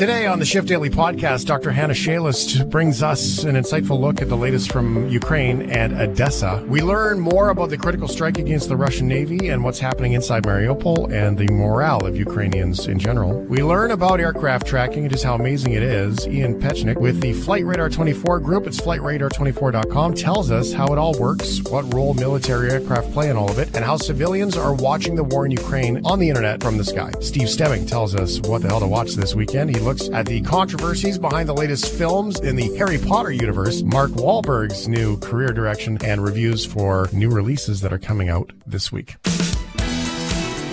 Today on the Shift Daily podcast, Dr. Hanna Shelest brings us an insightful look at the latest from Ukraine and Odessa. We learn more about the critical strike against the Russian Navy and what's happening inside Mariupol and the morale of Ukrainians in general. We learn about aircraft tracking and just how amazing it is. Ian Petchenik with the Flight Radar 24 group, it's flightradar24.com, tells us how it all works, what role military aircraft play in all of it, and how civilians are watching the war in Ukraine on the internet from the sky. Steve Stebbing tells us what the hell to watch this weekend. He looks at the controversies behind the latest films in the Harry Potter universe, Mark Wahlberg's new career direction, and reviews for new releases that are coming out this week.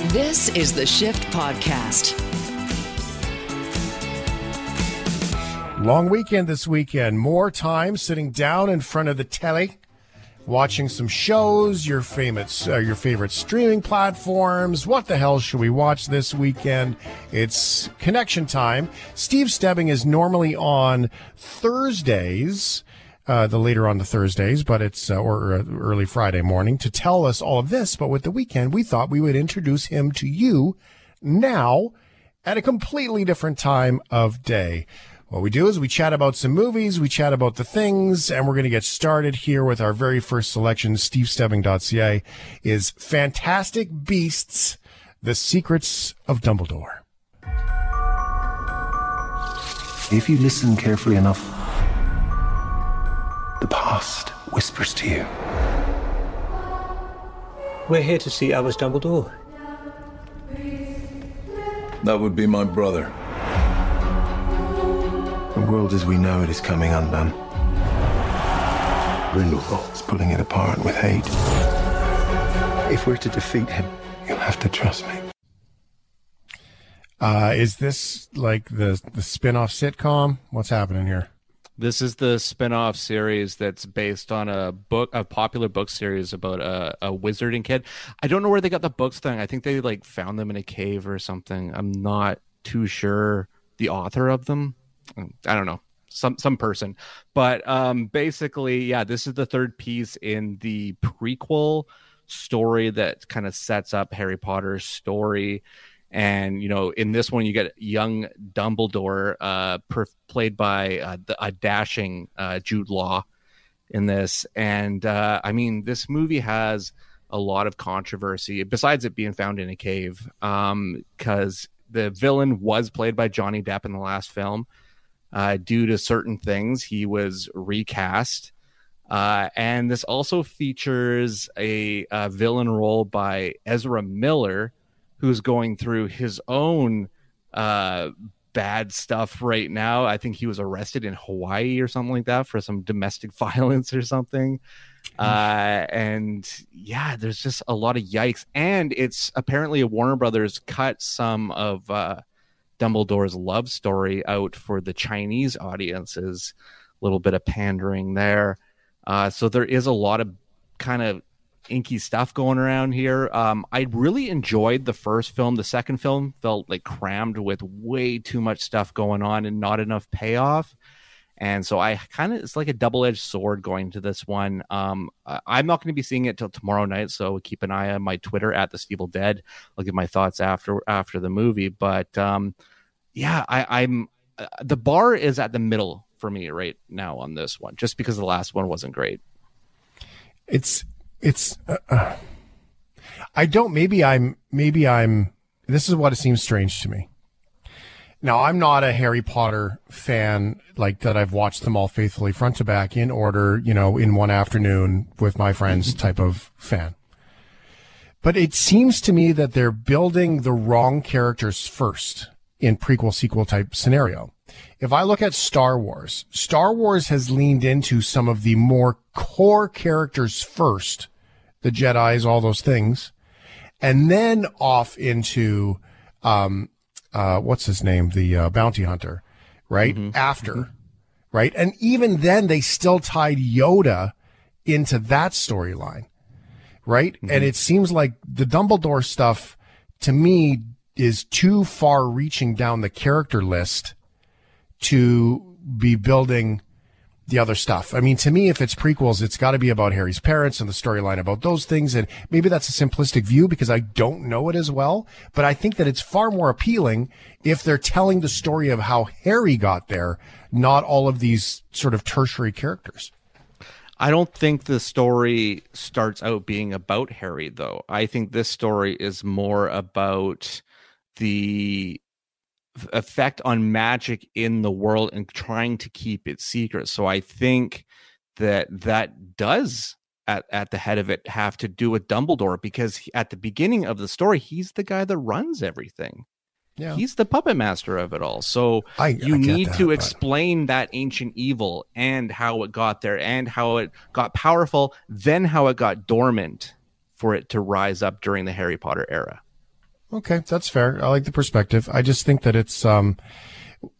This is the Shift Podcast. Long weekend this weekend. More time sitting down in front of the telly watching some shows, your favorite uh, your favorite streaming platforms. What the hell should we watch this weekend? It's connection time. Steve Stebbing is normally on Thursdays. Uh, the later on the Thursdays, but it's uh, or uh, early Friday morning to tell us all of this. But with the weekend, we thought we would introduce him to you now at a completely different time of day. What we do is we chat about some movies, we chat about the things, and we're going to get started here with our very first selection. SteveStebbing.ca is Fantastic Beasts, The Secrets of Dumbledore. If you listen carefully enough, the past whispers to you. We're here to see Albus Dumbledore. That would be my brother. The world as we know it is coming undone. Grindelwald is pulling it apart with hate. If we're to defeat him, you'll have to trust me. Uh, is this like the the spin-off sitcom? What's happening here? This is the spin-off series that's based on a book, a popular book series about a, a wizarding kid. I don't know where they got the books thing. I think they like found them in a cave or something. I'm not too sure the author of them. I don't know some some person, but um, basically, yeah, this is the third piece in the prequel story that kind of sets up Harry Potter's story. And you know, in this one, you get young Dumbledore, uh, per- played by uh, the, a dashing uh, Jude Law in this. And uh, I mean, this movie has a lot of controversy besides it being found in a cave, because um, the villain was played by Johnny Depp in the last film uh, due to certain things. He was recast. Uh, and this also features a, a, villain role by Ezra Miller, who's going through his own uh, bad stuff right now. I think he was arrested in Hawaii or something like that for some domestic violence or something. Uh, and yeah, there's just a lot of yikes. And it's apparently a Warner Brothers cut some of uh, Dumbledore's love story out for the Chinese audiences. A little bit of pandering there. Uh, so there is a lot of kind of inky stuff going around here. Um, I really enjoyed the first film. The second film felt like crammed with way too much stuff going on and not enough payoff. And so I kind of it's like a double edged sword going to this one. Um, I'm not going to be seeing it till tomorrow night, so keep an eye on my Twitter at the Stevel Dead. I'll give my thoughts after after the movie. But um, yeah, I, I'm uh, the bar is at the middle for me right now on this one, just because the last one wasn't great. It's it's. Uh, uh I don't. Maybe I'm. Maybe I'm. This is what it seems strange to me. Now, I'm not a Harry Potter fan like that. I've watched them all faithfully front to back in order, you know, in one afternoon with my friends type of fan. But it seems to me that they're building the wrong characters first in prequel sequel type scenario. If I look at Star Wars, Star Wars has leaned into some of the more core characters first, the Jedi's, all those things, and then off into, um, uh, what's his name? The uh, bounty hunter, right? Mm-hmm. After, mm-hmm. right? And even then, they still tied Yoda into that storyline, right? Mm-hmm. And it seems like the Dumbledore stuff to me is too far reaching down the character list to be building the other stuff. I mean, to me, if it's prequels, it's got to be about Harry's parents and the storyline about those things. And maybe that's a simplistic view because I don't know it as well. But I think that it's far more appealing if they're telling the story of how Harry got there, not all of these sort of tertiary characters. I don't think the story starts out being about Harry, though. I think this story is more about the effect on magic in the world and trying to keep it secret. So I think that that does at, at the head of it have to do with Dumbledore because he, at the beginning of the story, he's the guy that runs everything. Yeah. He's the puppet master of it all. So I, you I need that, to but... explain that ancient evil and how it got there and how it got powerful, then how it got dormant for it to rise up during the Harry Potter era. Okay, that's fair. I like the perspective. I just think that it's um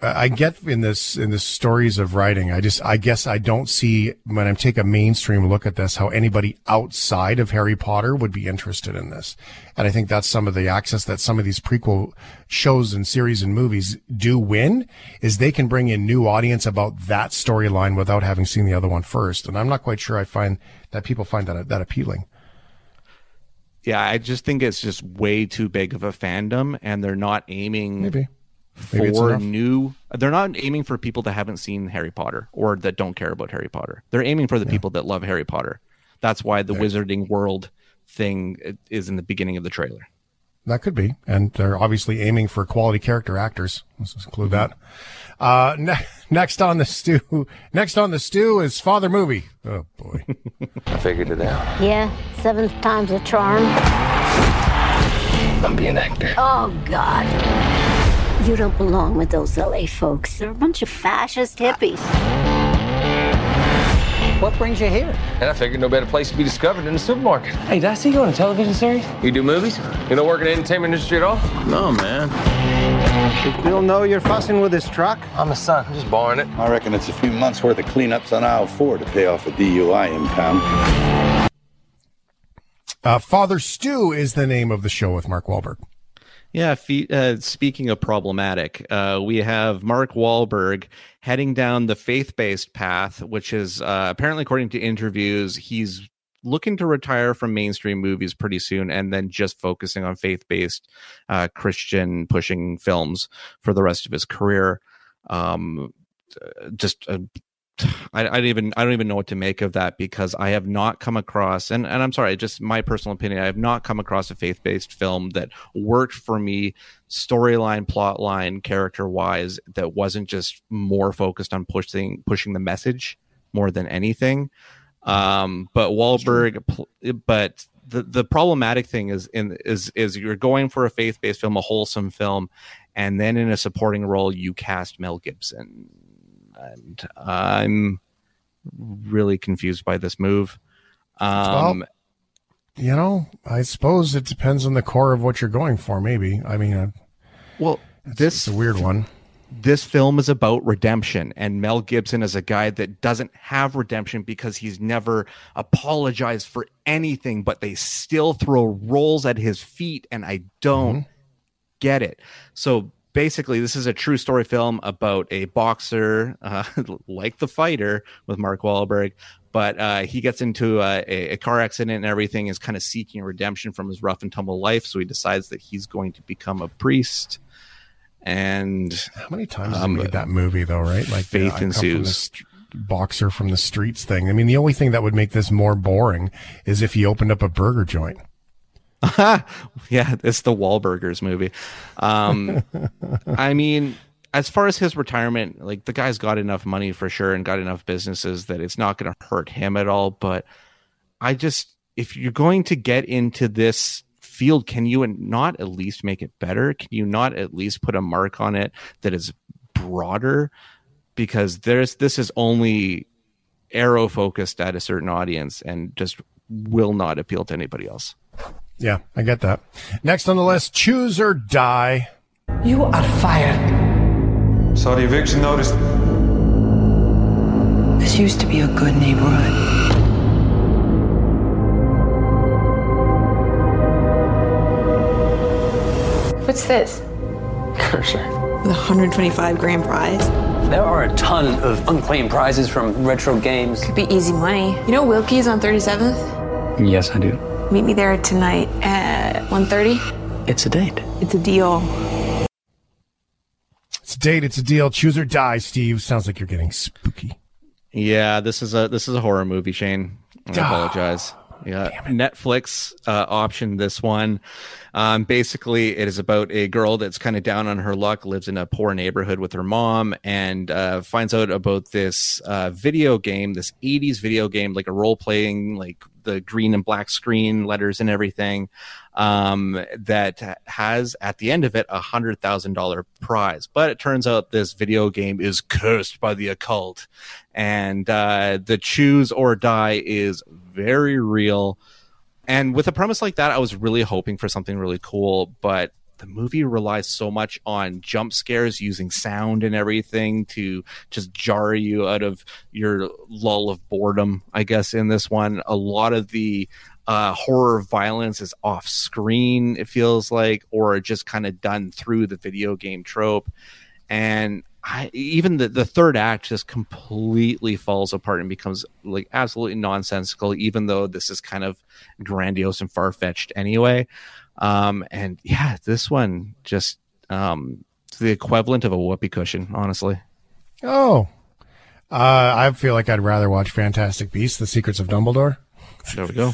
I get in this in the stories of writing. I just I guess I don't see when I take a mainstream look at this how anybody outside of Harry Potter would be interested in this. And I think that's some of the access that some of these prequel shows and series and movies do win is they can bring in new audience about that storyline without having seen the other one first. And I'm not quite sure I find that people find that that appealing yeah, I just think it's just way too big of a fandom, and they're not aiming maybe, maybe for new. They're not aiming for people that haven't seen Harry Potter or that don't care about Harry Potter. They're aiming for the yeah. people that love Harry Potter. That's why the yeah. Wizarding World thing is in the beginning of the trailer. That could be, and they're obviously aiming for quality character actors. Let's include that. Uh, ne- next on the stew, next on the stew is Father Movie. Oh boy, I figured it out. Yeah, seventh time's a charm. I'm being an actor. Oh God, you don't belong with those LA folks. They're a bunch of fascist hippies. What brings you here? And I figured no better place to be discovered than the supermarket. Hey, did I see you on a television series? You do movies? You don't work in the entertainment industry at all? No, man. Does Bill know you're fussing with his truck? I'm a son. I'm just borrowing it. I reckon it's a few months worth of cleanups on aisle four to pay off a DUI impound. Uh, Father Stu is the name of the show with Mark Wahlberg. Yeah, uh, speaking of problematic, uh, we have Mark Wahlberg heading down the faith-based path, which is uh, apparently, according to interviews, he's looking to retire from mainstream movies pretty soon, and then just focusing on faith-based uh, Christian pushing films for the rest of his career. Um, just a I, I, don't even I don't even know what to make of that because I have not come across and, and I'm sorry, just my personal opinion. I have not come across a faith based film that worked for me, storyline, plot line, character wise, that wasn't just more focused on pushing pushing the message more than anything. Um, but Wahlberg, but the the problematic thing is in is is you're going for a faith based film, a wholesome film, and then in a supporting role you cast Mel Gibson and I'm really confused by this move. Um, well, you know, I suppose it depends on the core of what you're going for. Maybe. I mean, uh, well, it's, this is a weird one. This film is about redemption, and Mel Gibson is a guy that doesn't have redemption because he's never apologized for anything, but they still throw rolls at his feet, and I don't mm-hmm. get it. So basically this is a true story film about a boxer uh, like the fighter with mark Wahlberg, but uh, he gets into a, a, car accident and everything is kind of seeking redemption from his rough and tumble life so he decides that he's going to become a priest. And how many times um, made that movie though right? Like faith yeah, ensues. boxer from the streets thing. I mean the only thing that would make this more boring is if he opened up a burger joint yeah, it's the Wahlburgers movie. Um, I mean, as far as his retirement, like the guy's got enough money for sure and got enough businesses that it's not going to hurt him at all. But I just, if you're going to get into this field, can you not at least make it better? Can you not at least put a mark on it that is broader? Because there's this is only arrow focused at a certain audience and just will not appeal to anybody else. Yeah, I get that. Next on the list, choose or die. You are fired. Saw the eviction notice. This used to be a good neighborhood. What's this? Cursor. with a 125 grand prize. There are a ton of unclaimed prizes from retro games. Could be easy money. You know Wilkie's on 37th? Yes, I do. Meet me there tonight at 1.30. It's a date. It's a deal. It's a date. It's a deal. Choose or die, Steve. Sounds like you're getting spooky. Yeah, this is a this is a horror movie, Shane. I apologize. Yeah, Netflix uh, optioned this one. Um, basically, it is about a girl that's kind of down on her luck, lives in a poor neighborhood with her mom, and uh, finds out about this uh, video game, this '80s video game, like a role playing, like the green and black screen letters and everything, um, that has at the end of it a hundred thousand dollar prize. But it turns out this video game is cursed by the occult, and uh, the choose or die is very real. And with a premise like that, I was really hoping for something really cool, but the movie relies so much on jump scares using sound and everything to just jar you out of your lull of boredom, I guess, in this one. A lot of the uh, horror violence is off screen, it feels like, or just kind of done through the video game trope. And I, even the, the third act just completely falls apart and becomes like absolutely nonsensical, even though this is kind of grandiose and far fetched anyway. Um, and yeah, this one just um, the equivalent of a whoopee cushion, honestly. Oh, uh, I feel like I'd rather watch Fantastic Beasts: The Secrets of Dumbledore. There we go.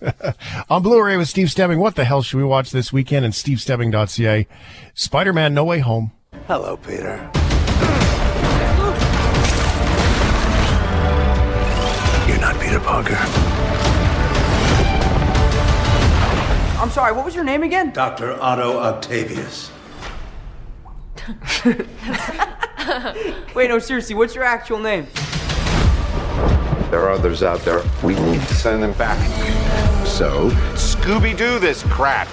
On Blu-ray with Steve Stebbing. What the hell should we watch this weekend? And SteveStebbing.ca. Spider-Man: No Way Home. Hello, Peter. You're not Peter Parker. I'm sorry, what was your name again? Dr. Otto Octavius. Wait, no, seriously, what's your actual name? There are others out there. We need to send them back. So, Scooby Doo this crap.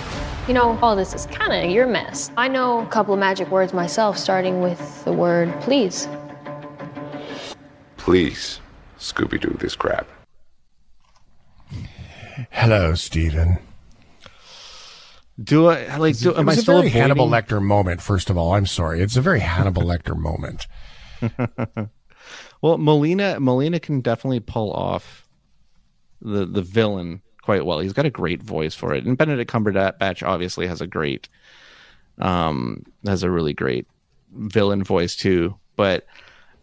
You know, all this is kind of your mess. I know a couple of magic words myself, starting with the word please. Please, Scooby Doo this crap. Hello, Stephen. Do I like? Do, it am was I a still very avoiding? Hannibal Lecter moment. First of all, I'm sorry. It's a very Hannibal Lecter moment. well, Molina Molina can definitely pull off the the villain quite well. He's got a great voice for it, and Benedict Cumberbatch obviously has a great, um, has a really great villain voice too. But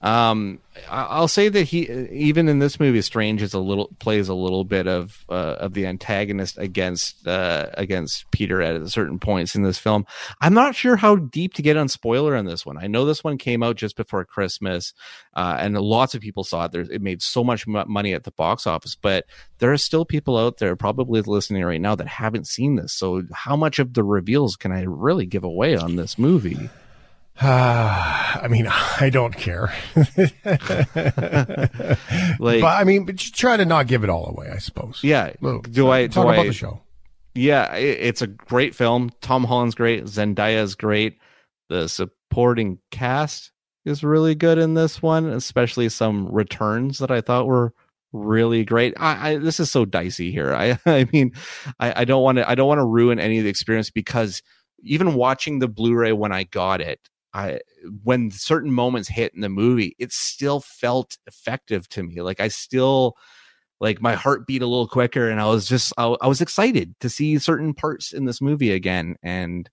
um, I'll say that he even in this movie, Strange is a little plays a little bit of uh, of the antagonist against uh, against Peter at certain points in this film. I'm not sure how deep to get on spoiler on this one. I know this one came out just before Christmas, uh, and lots of people saw it. There, it made so much mo- money at the box office, but there are still people out there probably listening right now that haven't seen this. So, how much of the reveals can I really give away on this movie? Ah, I mean, I don't care. Like- but I mean, but just try to not give it all away. I suppose. Yeah. Look, do I talk do about I- the show? Yeah, it, it's a great film. Tom Holland's great. Zendaya's great. The supporting cast is really good in this one, especially some returns that I thought were really great. I, I this is so dicey here. I I mean, I, I don't want to I don't want to ruin any of the experience because even watching the Blu-ray when I got it, I when certain moments hit in the movie, it still felt effective to me. Like I still like my heart beat a little quicker and i was just I, I was excited to see certain parts in this movie again. And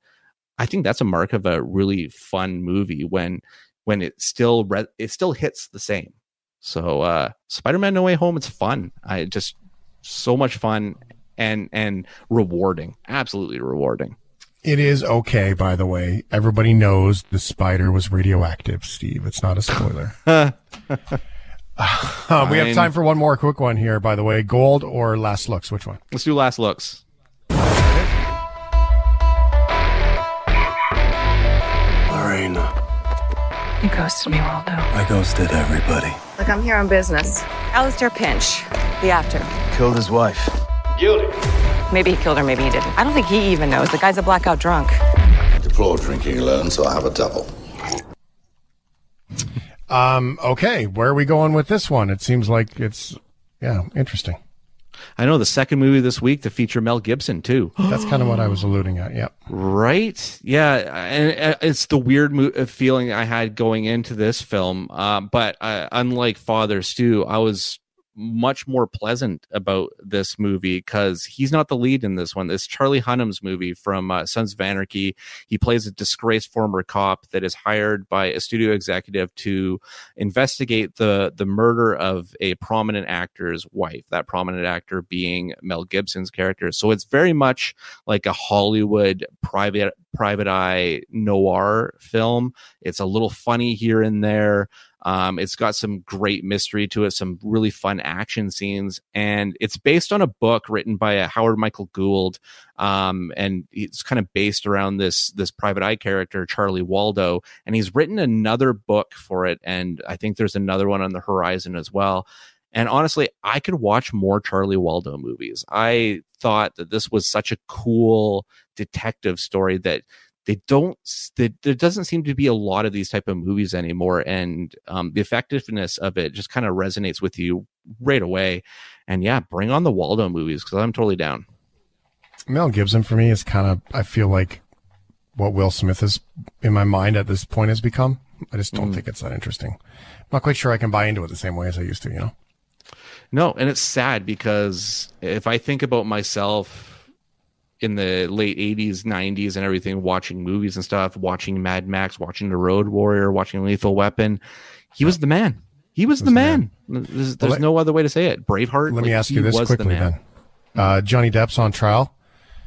i think that's a mark of a really fun movie when when it still re- it still hits the same. So uh spider-man no way home it's fun. I just so much fun and and rewarding absolutely rewarding It is okay, by the way. Everybody knows the spider was radioactive, Steve. It's not a spoiler. Um, we have time for one more quick one here, by the way. Gold or last looks? Which one? let's do last looks Lorena, You ghosted me, Waldo. I ghosted everybody. Look, I'm here on business. Alistair Pinch, the actor. Killed his wife. Maybe he killed her, maybe he didn't. I don't think he even knows. The guy's a blackout drunk. I Deplore drinking alone, so I have a double. Um, okay, where are we going with this one? It seems like it's yeah, interesting. I know the second movie this week to feature Mel Gibson too. That's kind of what I was alluding at. Yep. Right? Yeah, and it's the weird mo- uh, feeling I had going into this film. Uh, but uh, unlike Father Stu, I was much more pleasant about this movie because he's not the lead in this one. It's Charlie Hunnam's movie from uh, Sons of Anarchy. He plays a disgraced former cop that is hired by a studio executive to investigate the the murder of a prominent actor's wife. That prominent actor being Mel Gibson's character. So it's very much like a Hollywood private private eye noir film. It's a little funny here and there. Um, it's got some great mystery to it, some really fun action scenes, and it's based on a book written by a Howard Michael Gould, um, and it's kind of based around this this private eye character Charlie Waldo, and he's written another book for it, and I think there's another one on the horizon as well. And honestly, I could watch more Charlie Waldo movies. I thought that this was such a cool detective story that they don't they, there doesn't seem to be a lot of these type of movies anymore and um, the effectiveness of it just kind of resonates with you right away. And yeah bring on the waldo movies because i'm totally down. Mel gibson for me is kind of i feel like what will smith is in my mind at this point has become. I just don't mm. think it's that interesting. I'm not quite sure i can buy into it the same way as i used to you know? No and it's sad because if i think about myself in the late 80s 90s and everything watching movies and stuff watching mad max watching the road warrior watching lethal weapon. He was the man. He was, was the man, man. there's, there's well, no other way to say it. Braveheart let like, me ask you this quickly the then. Uh, johnny depp's on trial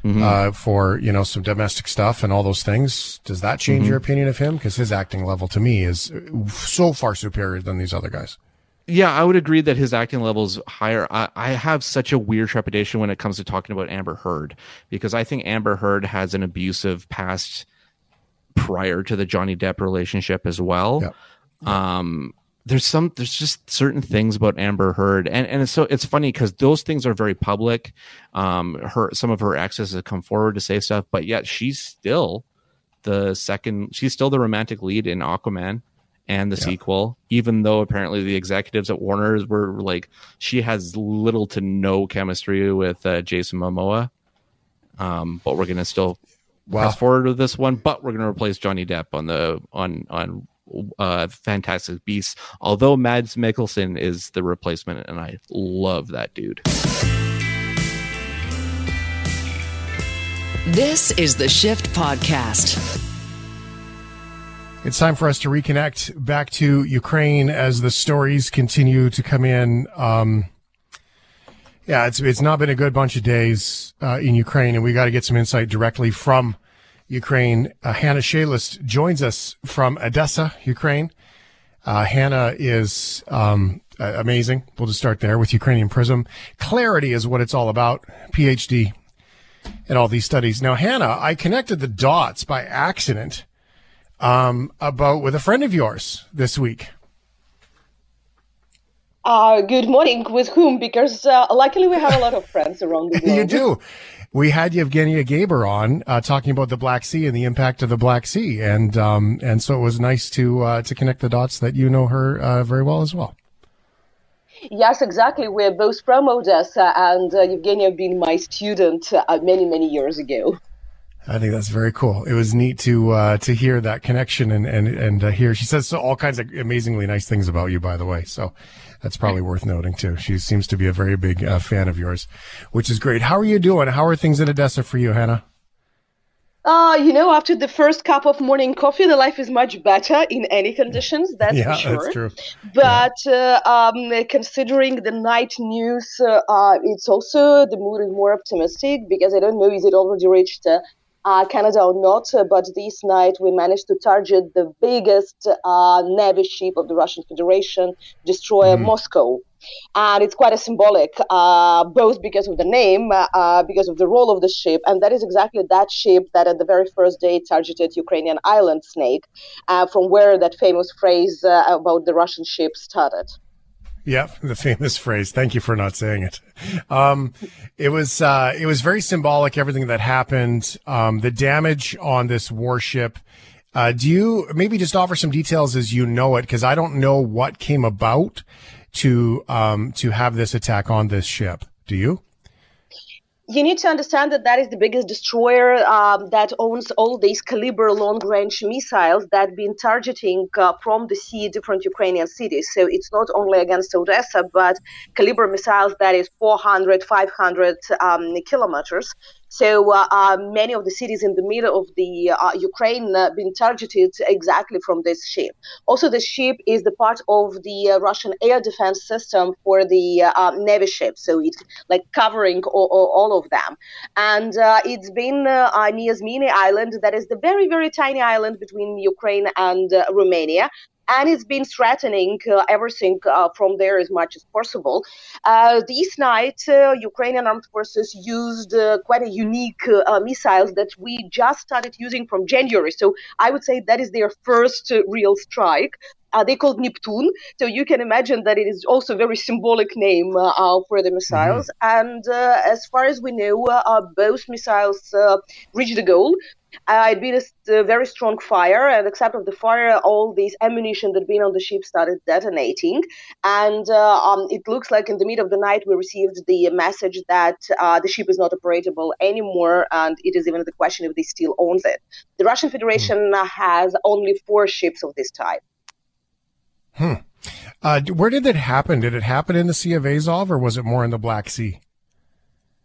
mm-hmm. uh, for you know some domestic stuff and all those things. Does that change mm-hmm. your opinion of him? Because his acting level to me is so far superior than these other guys yeah, I would agree that his acting level is higher. I, I, have such a weird trepidation when it comes to talking about Amber Heard because I think Amber Heard has an abusive past prior to the Johnny Depp relationship as well. Yep. Um, there's some, there's just certain things about Amber Heard, and and it's so it's funny because those things are very public. Um, her some of her exes have come forward to say stuff, but yet she's still the second. She's still the romantic lead in Aquaman and the yeah. sequel, even though apparently the executives at Warner's were like, she has little to no chemistry with uh, Jason Momoa. Um, but we're gonna still wow. press forward with this one, but we're gonna replace Johnny Depp on the on on uh, Fantastic Beasts. Although Mads Mikkelsen is the replacement, and I love that dude. This is the Shift Podcast. It's time for us to reconnect back to Ukraine as the stories continue to come in. Um, yeah, it's it's not been a good bunch of days uh, in Ukraine, and we got to get some insight directly from Ukraine. Uh, Hanna Shelest joins us from Odessa, Ukraine. Uh, Hannah is um, amazing. We'll just start there with Ukrainian Prism. Clarity is what it's all about. PhD and all these studies. Now, Hannah, I connected the dots by accident um, about with a friend of yours this week. Uh, good morning. With whom? Because uh, luckily we have a lot of friends around the world. you do. We had Yevgenia Gaber on uh, talking about the Black Sea and the impact of the Black Sea, and um, and so it was nice to uh, to connect the dots that you know her uh, very well as well. Yes, exactly. We're both from Odessa, and uh, Yevgenia being my student uh, many many years ago. I think that's very cool. It was neat to uh, to hear that connection and and and uh, hear. She says so all kinds of amazingly nice things about you, by the way. So that's probably worth noting too. She seems to be a very big uh, fan of yours, which is great. How are you doing? How are things in Odessa for you, Hannah? Uh, you know, after the first cup of morning coffee, the life is much better in any conditions. That's yeah, for sure. That's true. But yeah. uh, um, considering the night news, uh, uh, it's also the mood is more optimistic because I don't know is it already reached uh, uh, Canada or not, uh, but this night we managed to target the biggest uh, Navy ship of the Russian Federation, destroyer mm. Moscow. And it's quite a symbolic, uh, both because of the name, uh, because of the role of the ship, and that is exactly that ship that at the very first day targeted Ukrainian island Snake, uh, from where that famous phrase about the Russian ship started. Yep, the famous phrase. Thank you for not saying it. Um, it was uh, it was very symbolic. Everything that happened, um, the damage on this warship. Uh, do you maybe just offer some details as you know it? Because I don't know what came about to um, to have this attack on this ship. Do you? You need to understand that that is the biggest destroyer um, that owns all these Kalibr long-range missiles that have been targeting uh, from the sea different Ukrainian cities. So it's not only against Odessa, but Kalibr missiles that is 400, 500 um, kilometers. So uh, uh, many of the cities in the middle of the uh, Ukraine uh, been targeted exactly from this ship. Also, the ship is the part of the uh, Russian air defense system for the uh, Navy ships, so it's like covering all, all of them. And it's been uh, near Zmini Island, that is the very very tiny island between Ukraine and Romania and it's been threatening uh, everything uh, from there as much as possible. Uh, this night, uh, Ukrainian armed forces used uh, quite a unique uh, missiles that we just started using from January. So I would say that is their first real strike. They called Neptune, so you can imagine that it is also a very symbolic name for the missiles. Mm-hmm. And as far as we know, both missiles reached the goal. Uh, it been a, very strong fire, and except of the fire, all this ammunition that been on the ship started detonating. And uh, um, it looks like in the middle of the night we received the message that uh, the ship is not operable anymore, and it is even the question if they still owns it. The Russian Federation hmm. has only four ships of this type. Hmm. Uh, where did that happen? Did it happen in the Sea of Azov, or was it more in the Black Sea?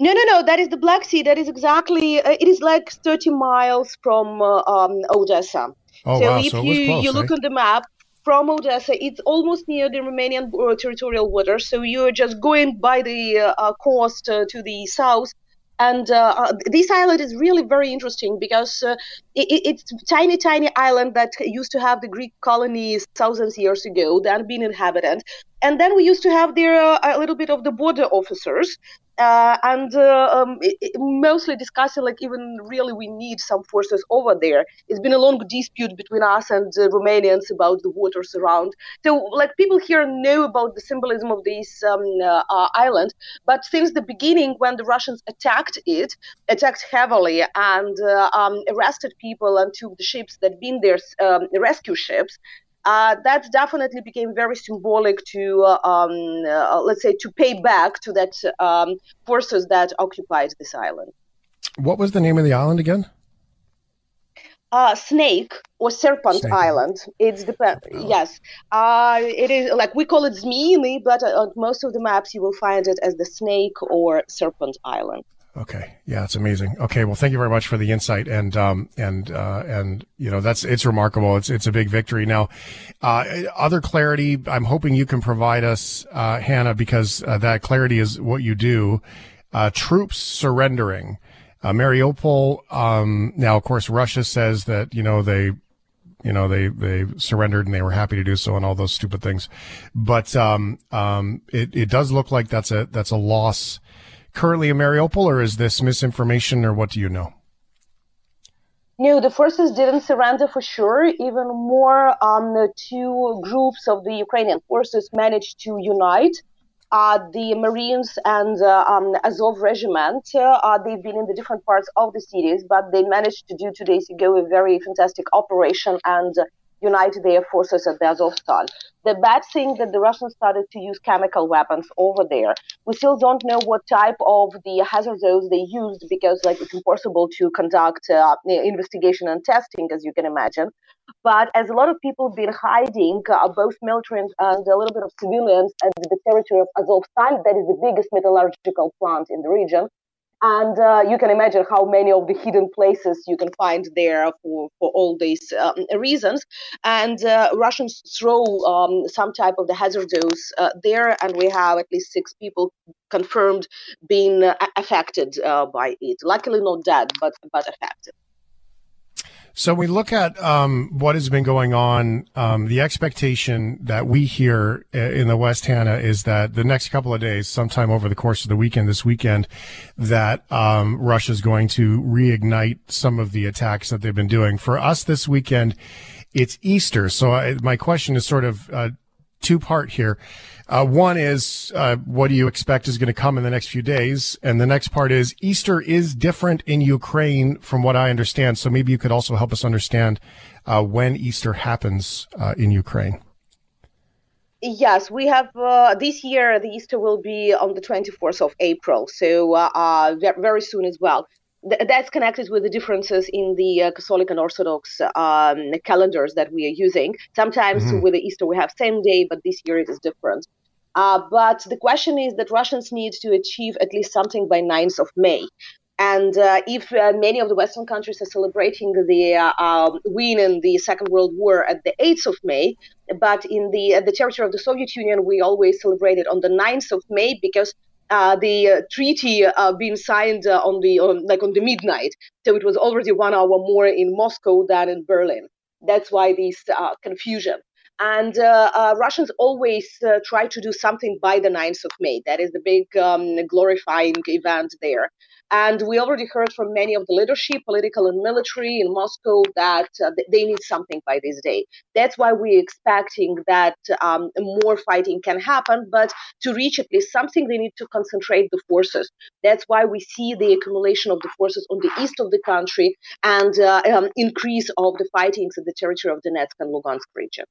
No, no, no. That is the Black Sea. That is exactly. Uh, it is like 30 miles from uh, um, Odessa. Oh, so wow. if so you close, you look on the map from Odessa, it's almost near the Romanian uh, territorial waters. So you're just going by the uh, uh, coast uh, to the south. And uh, uh, this island is really very interesting because uh, it, it's tiny, tiny island that used to have the Greek colonies thousands years ago, that been inhabited. And then we used to have there a little bit of the border officers uh, and uh, um, it, it mostly discussing like even really we need some forces over there. It's been a long dispute between us and uh, Romanians about the waters around. So like people here know about the symbolism of this um, uh, uh, island, but since the beginning when the Russians attacked it, attacked heavily and uh, um, arrested people and took the ships that been there, um, rescue ships, uh, that definitely became very symbolic to, uh, um, uh, let's say, to pay back to that um, forces that occupied this island. What was the name of the island again? Uh, Snake or Serpent Snake. Island. It's depend. Yes, uh, it is like we call it Zmini, but uh, on most of the maps you will find it as the Snake or Serpent Island. Okay. Yeah, it's amazing. Okay. Well, thank you very much for the insight and, um, and, uh, and, you know, that's, it's remarkable. It's, it's a big victory. Now, uh, other clarity, I'm hoping you can provide us, uh, Hannah, because uh, that clarity is what you do. Uh, troops surrendering. Uh, Mariupol, um, now, of course, Russia says that, you know, they, you know, they, they surrendered and they were happy to do so and all those stupid things. But, um, um, it, it does look like that's a, that's a loss currently in Mariupol, or is this misinformation, or what do you know? No, the forces didn't surrender for sure. Even more, um, the two groups of the Ukrainian forces managed to unite. Uh, the Marines and uh, um, Azov regiment, uh, they've been in the different parts of the cities, but they managed to do two days ago a very fantastic operation and unite their forces at Azovstal. The bad thing that the Russians started to use chemical weapons over there. We still don't know what type of the hazard zones they used because, like, it's impossible to conduct uh, investigation and testing, as you can imagine. But as a lot of people been hiding, uh, both military and, a little bit of civilians at the territory of Azovstal, that is the biggest metallurgical plant in the region, and uh, you can imagine how many of the hidden places you can find there for, for all these um, reasons. And uh, Russians throw um, some type of the hazard dose uh, there, and we have at least six people confirmed being uh, affected uh, by it. Luckily, not dead, but but affected. So we look at um, what has been going on. Um, the expectation that we hear uh, in the West Hannah is that the next couple of days, sometime over the course of the weekend, this weekend, that um, Russia is going to reignite some of the attacks that they've been doing. For us this weekend, it's Easter. So I, my question is sort of uh, two part here. Uh, one is, uh, what do you expect is going to come in the next few days? And the next part is Easter is different in Ukraine from what I understand. So maybe you could also help us understand, uh, when Easter happens, uh, in Ukraine. Yes, we have uh, this year. The Easter will be on the 24th of April, so uh, very soon as well. Th- that's connected with the differences in the uh, Catholic and Orthodox um, calendars that we are using. Sometimes Mhm. with the Easter we have same day, but this year it is different. Uh, but the question is that Russians need to achieve at least something by 9th of May. And uh, if uh, many of the Western countries are celebrating the uh, um, win in the Second World War at the 8th of May, but in the uh, the territory of the Soviet Union, we always celebrate it on the 9th of May because uh, the uh, treaty uh, being signed uh, on the on, like on the midnight, so it was already one hour more in Moscow than in Berlin. That's why this confusion. And Russians always try to do something by the 9th of May. That is the big um, glorifying event there. And we already heard from many of the leadership, political and military in Moscow, that uh, they need something by this day. That's why we're expecting that um, more fighting can happen. But to reach at least something, they need to concentrate the forces. That's why we see the accumulation of the forces on the east of the country and uh, um, increase of the fightings in the territory of Donetsk and Lugansk region.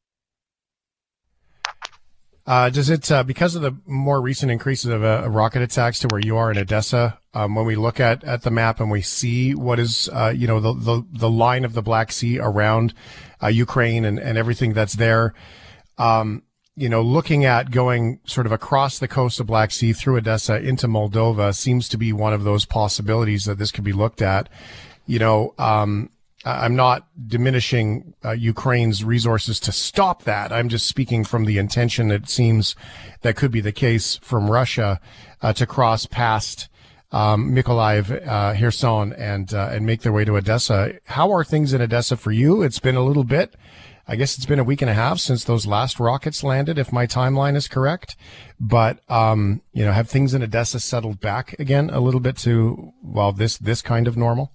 Uh, does it uh, because of the more recent increases of uh, rocket attacks to where you are in Odessa? Um, when we look at, at the map and we see what is uh, you know the, the the line of the Black Sea around uh, Ukraine and, and everything that's there, um, you know, looking at going sort of across the coast of Black Sea through Odessa into Moldova seems to be one of those possibilities that this could be looked at. You know, um, I'm not diminishing uh, Ukraine's resources to stop that. I'm just speaking from the intention it seems that could be the case from Russia uh, to cross past um, Mykolaiv, uh, Kherson, and uh, and make their way to Odessa. How are things in Odessa for you? It's been a little bit. I guess it's been a week and a half since those last rockets landed, if my timeline is correct. But um, you know, have things in Odessa settled back again a little bit to well, this this kind of normal?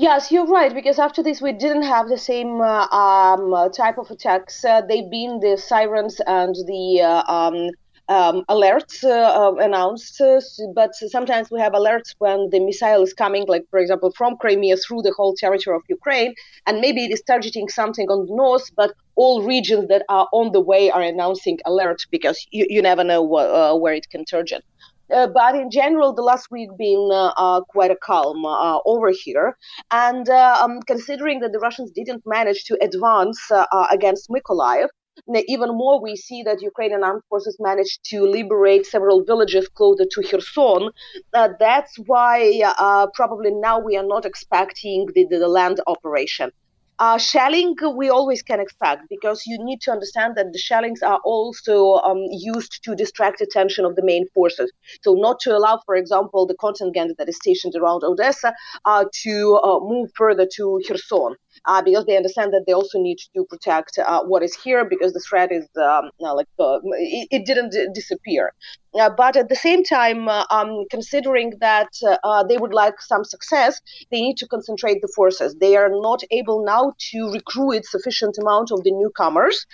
Yes, you're right. Because after this, we didn't have the same uh, um, uh, type of attacks. Uh, they've been the sirens and the uh, um, um, alerts uh, uh, announced, uh, but sometimes we have alerts when the missile is coming, like for example from Crimea through the whole territory of Ukraine, and maybe it is targeting something on the north, but all regions that are on the way are announcing alert because you, you never know wh- where it can target. Uh, but in general, the last week been uh, uh, quite a calm over here, and um, considering that the Russians didn't manage to advance against Mykolaiv, even more we see that Ukrainian armed forces managed to liberate several villages closer to Kherson. Uh, that's why uh, probably now we are not expecting the, the land operation. Uh, shelling we always can expect because you need to understand that the shellings are also um, used to distract attention of the main forces. So not to allow, for example, the contingent that is stationed around Odessa uh, to uh, move further to Kherson. Uh, because they understand that they also need to protect uh, what is here because the threat is um, like uh, it, it didn't d- disappear. Uh, but at the same time, uh, um, considering that uh, they would like some success, they need to concentrate the forces. They are not able now to recruit sufficient amount of the newcomers.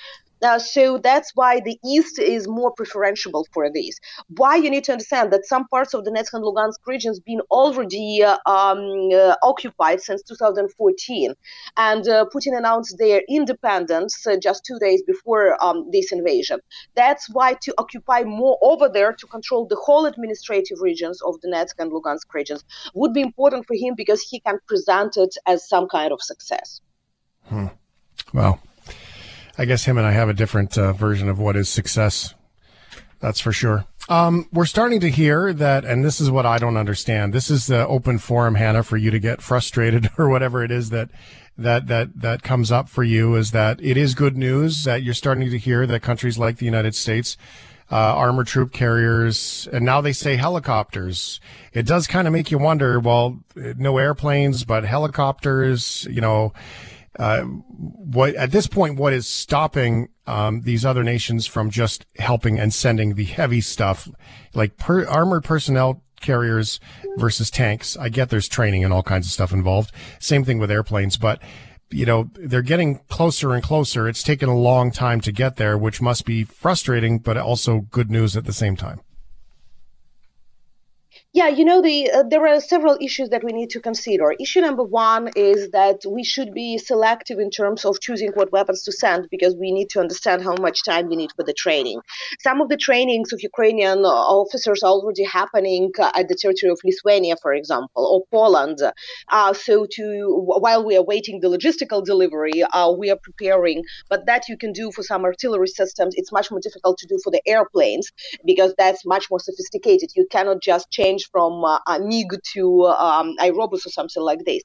Uh, so that's why the east is more preferential for this. Why you need to understand that some parts of the Donetsk and Lugansk regions been already uh, um, uh, occupied since 2014, and uh, Putin announced their independence uh, just two days before um, this invasion. That's why to occupy more over there to control the whole administrative regions of the Donetsk and Lugansk regions would be important for him because he can present it as some kind of success. Hmm. Well, I guess him and I have a different uh, version of what is success. That's for sure. Um, we're starting to hear that, and this is what I don't understand. This is the open forum, Hannah, for you to get frustrated or whatever it is that that that that comes up for you. Is that it is good news that you're starting to hear that countries like the United States, uh, armored troop carriers, and now they say helicopters. It does kind of make you wonder. Well, no airplanes, but helicopters. You know, what at this point, what is stopping um, these other nations from just helping and sending the heavy stuff, like per, armored personnel carriers versus tanks? I get there's training and all kinds of stuff involved. Same thing with airplanes, but you know they're getting closer and closer. It's taken a long time to get there, which must be frustrating, but also good news at the same time. Yeah, you know, the uh, there are several issues that we need to consider. Issue number one is that we should be selective in terms of choosing what weapons to send because we need to understand how much time we need for the training. Some of the trainings of Ukrainian officers are already happening uh, at the territory of Lithuania, for example, or Poland. Uh, so, to while we are waiting the logistical delivery, uh, we are preparing. But that you can do for some artillery systems. It's much more difficult to do for the airplanes because that's much more sophisticated. You cannot just change from uh, MiG to um, or something like this.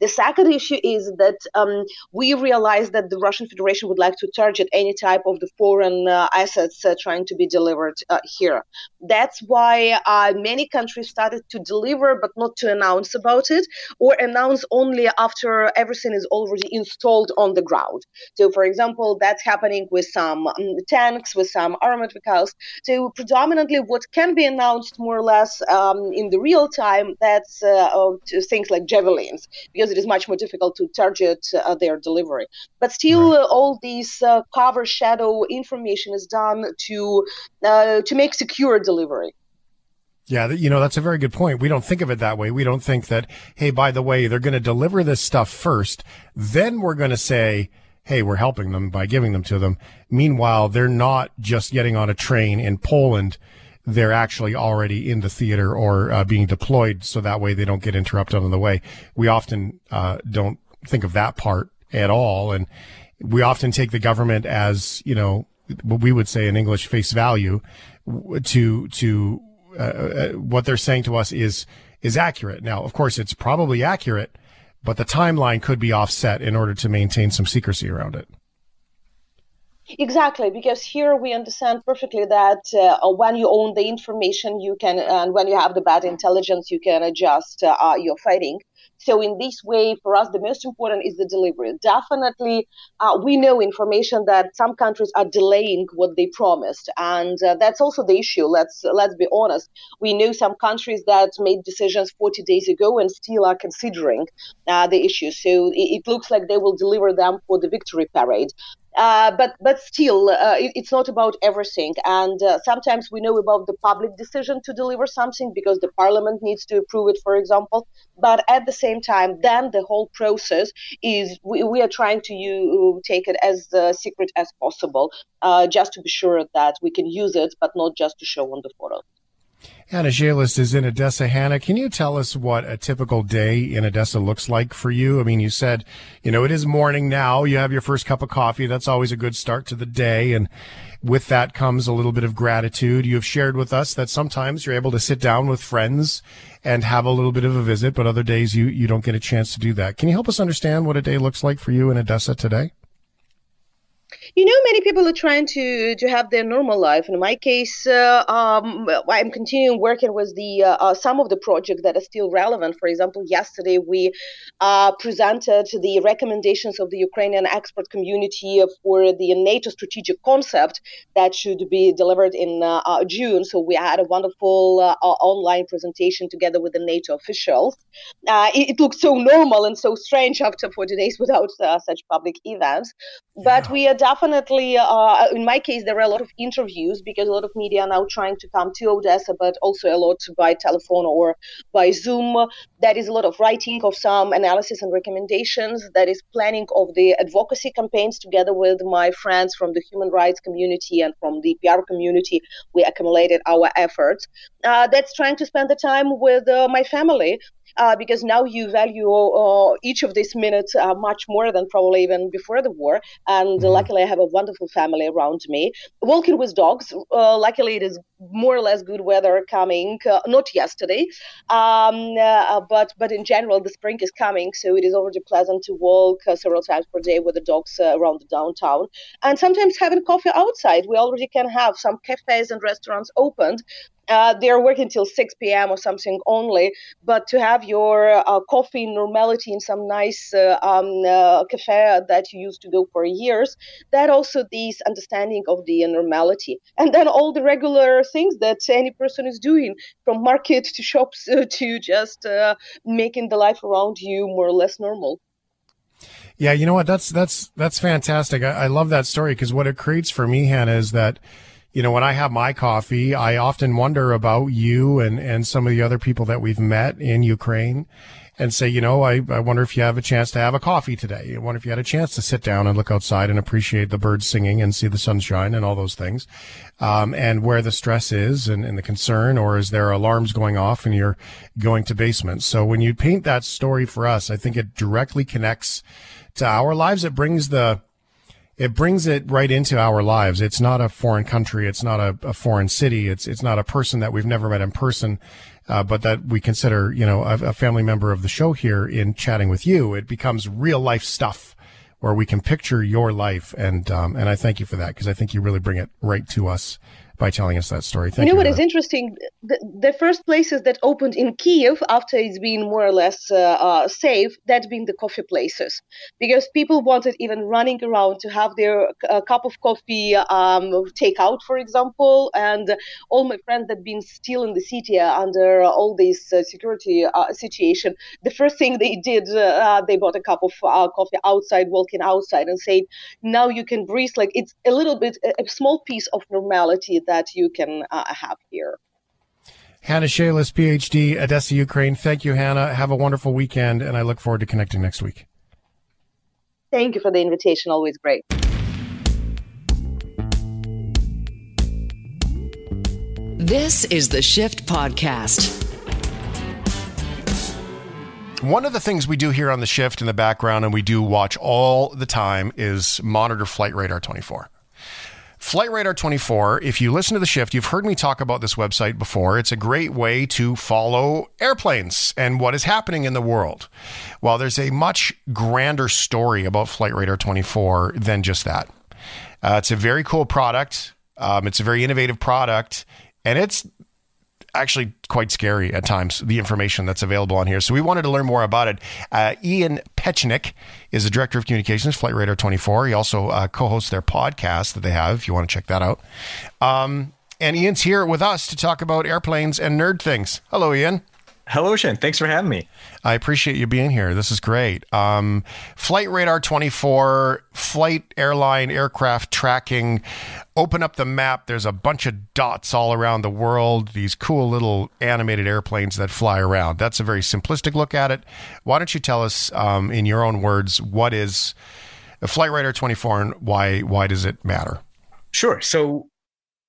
The second issue is that um, we realize that the Russian Federation would like to target any type of the foreign uh, assets uh, trying to be delivered uh, here. That's why uh, many countries started to deliver, but not to announce about it, or announce only after everything is already installed on the ground. So, for example, that's happening with some um, tanks, with some armored vehicles. So, predominantly, what can be announced more or less um, in the real time, that's uh, things like javelins, because it is much more difficult to target uh, their delivery. But still, right. all these uh, cover shadow information is done to uh, to make secure delivery. Yeah, you know, that's a very good point. We don't think of it that way. We don't think that, hey, by the way, they're going to deliver this stuff first. Then we're going to say, hey, we're helping them by giving them to them. Meanwhile, they're not just getting on a train in Poland they're actually already in the theater or uh, being deployed so that way they don't get interrupted on the way. We often uh, don't think of that part at all. And we often take the government as, you know, what we would say in English face value to, to, uh, uh, what they're saying to us is, is accurate. Now, of course, it's probably accurate, but the timeline could be offset in order to maintain some secrecy around it. Exactly, because here we understand perfectly that uh, when you own the information, you can, and when you have the bad intelligence, you can adjust uh, your fighting. So in this way, for us, the most important is the delivery. Definitely, uh, we know information that some countries are delaying what they promised, and uh, that's also the issue. Let's let's be honest. We know some countries that made decisions 40 days ago and still are considering uh, the issue. So it, it looks like they will deliver them for the victory parade. Uh, but but still, uh, it, it's not about everything. And uh, sometimes we know about the public decision to deliver something because the parliament needs to approve it, for example. But at the same time, then the whole process is we, we are trying to you, take it as secret as possible, uh, just to be sure that we can use it, but not just to show on the photo. Hanna Shelest is in Odessa. Hanna, can you tell us what a typical day in Odessa looks like for you? I mean, you said, you know, it is morning now. You have your first cup of coffee. That's always a good start to the day. And with that comes a little bit of gratitude. You have shared with us that sometimes you're able to sit down with friends and have a little bit of a visit, but other days you, you don't get a chance to do that. Can you help us understand what a day looks like for you in Odessa today? You know, many people are trying to to have their normal life. In my case, uh, um, I'm continuing working with the uh, uh, some of the projects that are still relevant. For example, yesterday we uh, presented the recommendations of the Ukrainian expert community for the NATO strategic concept that should be delivered in uh, uh, June. So we had a wonderful online presentation together with the NATO officials. it, it looks so normal and so strange after 40 days without such public events, but we are definitely, uh, in my case, there are a lot of interviews because a lot of media are now trying to come to Odessa, but also a lot by telephone or by Zoom. That is a lot of writing of some analysis and recommendations. That is planning of the advocacy campaigns together with my friends from the human rights community and from the PR community. We accumulated our efforts. Uh, that's trying to spend the time with uh, my family uh, because now you value uh, each of these minutes uh, much more than probably even before the war. And mm-hmm. luckily, I have a wonderful family around me. Walking with dogs, uh, luckily, it is more or less good weather coming. Uh, not yesterday, um, uh, but but in general, the spring is coming, so it is already pleasant to walk several times per day with the dogs around the downtown. And sometimes having coffee outside. We already can have some cafes and restaurants opened uh, they're working till 6 p.m. or something only, but to have your uh, coffee normality in some nice uh, um, uh, cafe that you used to go for years, that also this understanding of the normality. And then all the regular things that any person is doing from market to shops uh, to just uh, making the life around you more or less normal. Yeah, you know what? That's that's that's fantastic. I, I love that story because what it creates for me, Hanna, is that you know, when I have my coffee, I often wonder about you and, and some of the other people that we've met in Ukraine and say, you know, I, I wonder if you have a chance to have a coffee today. I wonder if you had a chance to sit down and look outside and appreciate the birds singing and see the sunshine and all those things. Um, and where the stress is and, and the concern, or is there alarms going off and you're going to basement? So when you paint that story for us, I think it directly connects to our lives. It brings the, it brings it right into our lives. It's not a foreign country. It's not a, a foreign city. It's it's not a person that we've never met in person, uh, but that we consider you know a, a, family member of the show here in chatting with you. It becomes real life stuff where we can picture your life, and um, and I thank you for that because I think you really bring it right to us by telling us that story. Thank you know you what is interesting? The, the, first places that opened in Kiev after it's been more or less uh, uh, safe—that's been the coffee places, because people wanted even running around to have their uh, cup of coffee um, takeout, for example. And all my friends that been still in the city under all this uh, security uh, situation, the first thing they did, uh, they bought a cup of coffee outside, walking outside, and saying, "Now you can breathe." Like it's a little bit, a small piece of normality that you can uh, have here. Hanna Shelest, PhD, Odessa, Ukraine. Thank you, Hanna. Have a wonderful weekend, and I look forward to connecting next week. Thank you for the invitation. Always great. This is the Shift Podcast. One of the things we do here on the shift in the background, and we do watch all the time, is monitor Flight Radar 24. Flight Radar 24, if you listen to the shift, you've heard me talk about this website before. It's a great way to follow airplanes and what is happening in the world. Well, there's a much grander story about Flight Radar 24 than just that. Uh, it's a very cool product. Um, it's a very innovative product, and it's actually quite scary at times, the information that's available on here. So we wanted to learn more about it. Uh, Ian Petchenik is the director of communications, Flight Radar 24. He also uh, co hosts their podcast that they have, if you want to check that out. Um, and Ian's here with us to talk about airplanes and nerd things. Hello, Ian. Hello, Shane. Thanks for having me. I appreciate you being here. This is great. Um, Flight Radar 24, flight, airline, aircraft tracking. Open up the map. There's a bunch of dots all around the world, these cool little animated airplanes that fly around. That's a very simplistic look at it. Why don't you tell us, um, in your own words, what is Flight Radar 24 and why, why does it matter? Sure. So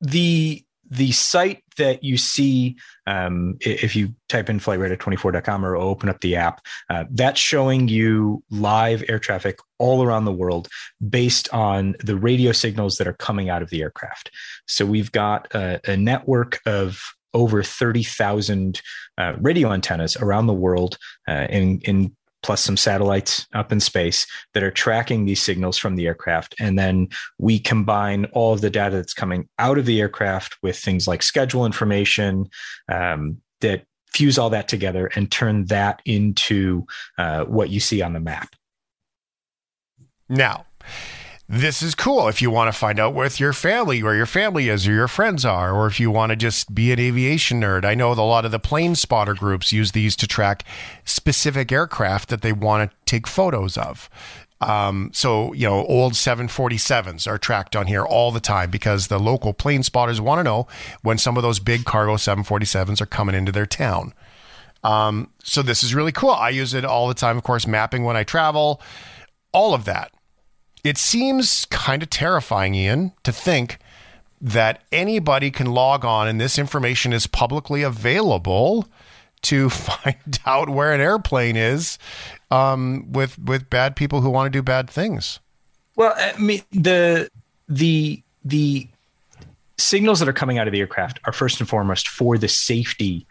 the the site that you see um, if you type in flightradar24.com or open up the app uh, that's showing you live air traffic all around the world based on the radio signals that are coming out of the aircraft. So we've got a, a network of over 30,000 uh, radio antennas around the world uh, in, in plus some satellites up in space that are tracking these signals from the aircraft. And then we combine all of the data that's coming out of the aircraft with things like schedule information um, that fuse all that together and turn that into uh, what you see on the map. Now, this is cool. If you want to find out with your family where your family is or your friends are or if you want to just be an aviation nerd. I know a lot of the plane spotter groups use these to track specific aircraft that they want to take photos of. Um, so you know old 747s are tracked on here all the time because the local plane spotters want to know when some of those big cargo 747s are coming into their town. Um, so this is really cool. I use it all the time of course mapping when i travel all of that it seems kind of terrifying, Ian, to think that anybody can log on and this information is publicly available to find out where an airplane is um, with with bad people who want to do bad things. Well, I mean the the the signals that are coming out of the aircraft are first and foremost for the safety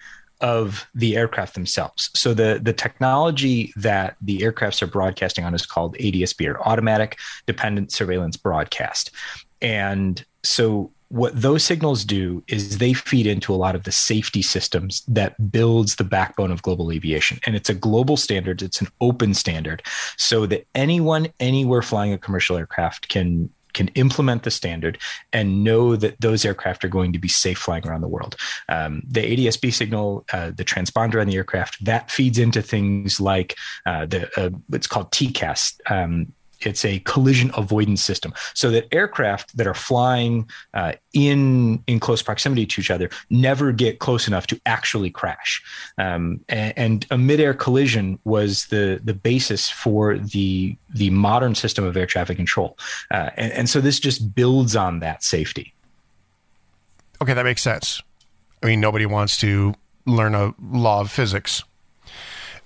of the aircraft themselves. So the the technology that the aircrafts are broadcasting on is called ADSB or automatic dependent surveillance broadcast. And so what those signals do is they feed into a lot of the safety systems that builds the backbone of global aviation and it's a global standard it's an open standard so that anyone anywhere flying a commercial aircraft can can implement the standard and know that those aircraft are going to be safe flying around the world. Um, the ADSB signal, uh, the transponder on the aircraft, that feeds into things like uh, the uh, called TCAS. Um, it's a collision avoidance system, so that aircraft that are flying uh, in in close proximity to each other never get close enough to actually crash. Um, and, and, a midair collision was the the basis for the the modern system of air traffic control, uh, and, and so this just builds on that safety. Okay, that makes sense. I mean, nobody wants to learn a law of physics.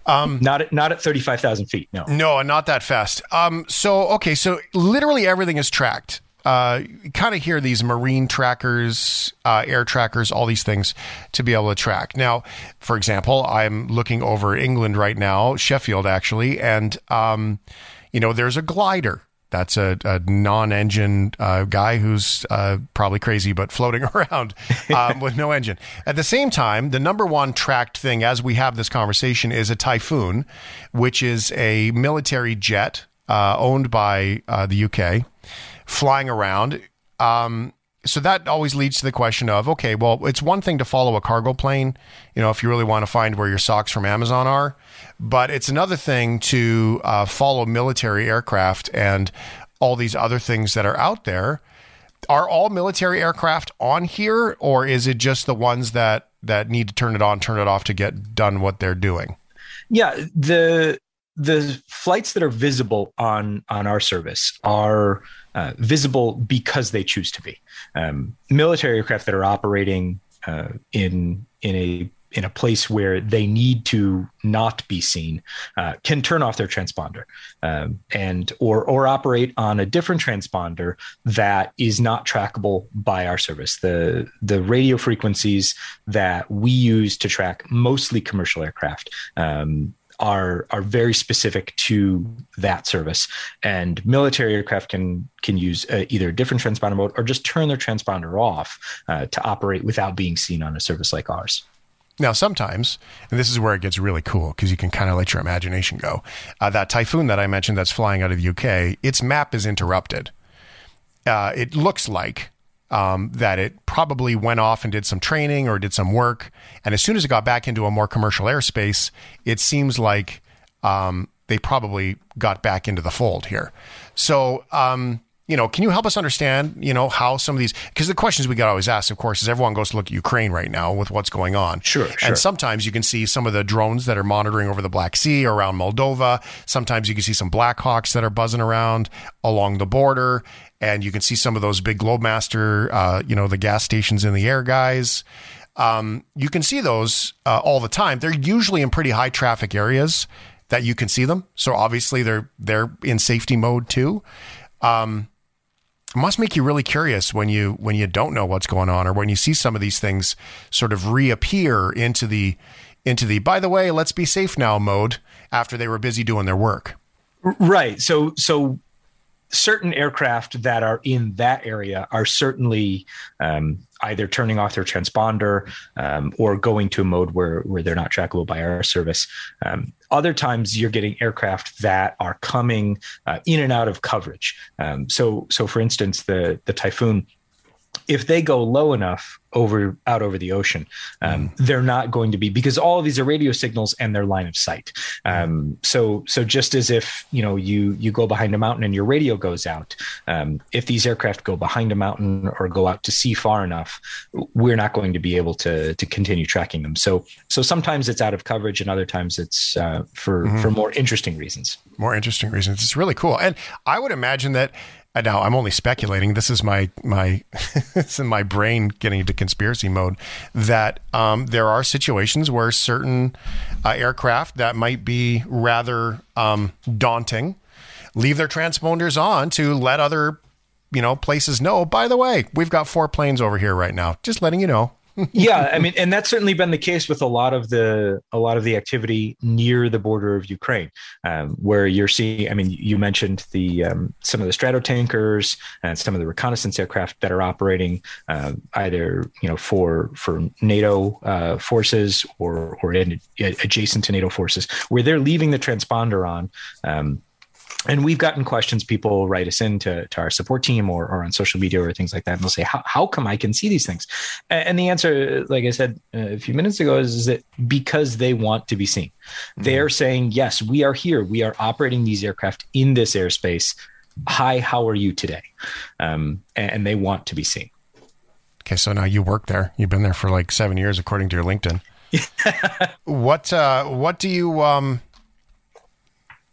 Um, not at not at thirty five thousand feet. No, no, not that fast. Um, so okay, so literally everything is tracked. Uh, kind of hear these marine trackers, uh, air trackers, all these things to be able to track. Now, for example, I'm looking over England right now, Sheffield actually, and um, you know, there's a glider that's a, a non-engine uh, guy who's uh, probably crazy but floating around um, with no engine. At the same time, the number one tracked thing as we have this conversation is a Typhoon, which is a military jet uh, owned by uh, the UK, flying around. Um, so that always leads to the question of okay, well, it's one thing to follow a cargo plane, you know, if you really want to find where your socks from Amazon are. But it's another thing to uh, follow military aircraft and all these other things that are out there. Are all military aircraft on here, or is it just the ones that that need to turn it on, turn it off to get done what they're doing? Yeah, the the flights that are visible on on our service are uh, visible because they choose to be. Um, military aircraft that are operating uh, in in a in a place where they need to not be seen uh, can turn off their transponder um, and or or operate on a different transponder that is not trackable by our service the the radio frequencies that we use to track mostly commercial aircraft um, are are very specific to that service and military aircraft can can use uh, either a different transponder mode or just turn their transponder off uh, to operate without being seen on a service like ours now, sometimes, and this is where it gets really cool because you can kind of let your imagination go. Uh, that typhoon that I mentioned that's flying out of the UK, its map is interrupted. Uh, it looks like um, that it probably went off and did some training or did some work. And as soon as it got back into a more commercial airspace, it seems like um, they probably got back into the fold here. So, um, you know, can you help us understand, you know, how some of these, because the questions we got always asked, of course, is everyone goes to look at Ukraine right now with what's going on. Sure, sure. And sometimes you can see some of the drones that are monitoring over the Black Sea or around Moldova. Sometimes you can see some Black Hawks that are buzzing around along the border. And you can see some of those big Globemaster, uh, you know, the gas stations in the air guys. Um, you can see those uh, all the time. They're usually in pretty high traffic areas that you can see them. So obviously they're they're in safety mode too. Um, must make you really curious when you when you don't know what's going on or when you see some of these things sort of reappear into the into the by the way let's be safe now mode after they were busy doing their work. Right. So so certain aircraft that are in that area are certainly um, either turning off their transponder um, or going to a mode where, where they're not trackable by our service. Um, other times you're getting aircraft that are coming uh, in and out of coverage. Um, so, so for instance, the, the Typhoon if they go low enough over out over the ocean, um, mm. they're not going to be because all of these are radio signals and their line of sight. Um, so so just as if you know you you go behind a mountain and your radio goes out, um, if these aircraft go behind a mountain or go out to sea far enough, we're not going to be able to to continue tracking them. So so sometimes it's out of coverage and other times it's uh, for mm-hmm. for more interesting reasons. More interesting reasons. It's really cool, and I would imagine that now I'm only speculating. This is my my this is my brain getting into conspiracy mode. That um, there are situations where certain uh, aircraft that might be rather um, daunting leave their transponders on to let other you know places know. By the way, we've got four planes over here right now. Just letting you know yeah, I mean, and that's certainly been the case with a lot of the a lot of the activity near the border of Ukraine, um, where you're seeing. I mean, you mentioned the um, some of the Stratotankers and some of the reconnaissance aircraft that are operating uh, either you know for for NATO uh, forces or or in, adjacent to NATO forces, where they're leaving the transponder on. Um, and we've gotten questions. People write us in to, to our support team or, or on social media or things like that. And they'll say how, how come i can see these things? And the answer like i said a few minutes ago is, is that because they want to be seen. Mm-hmm. they're saying yes we are here. We are operating these aircraft in this airspace. Hi how are you today? Um, and, and they want to be seen. Okay so now you work there. You've been there for like seven years according to your linkedin. What uh, what do you um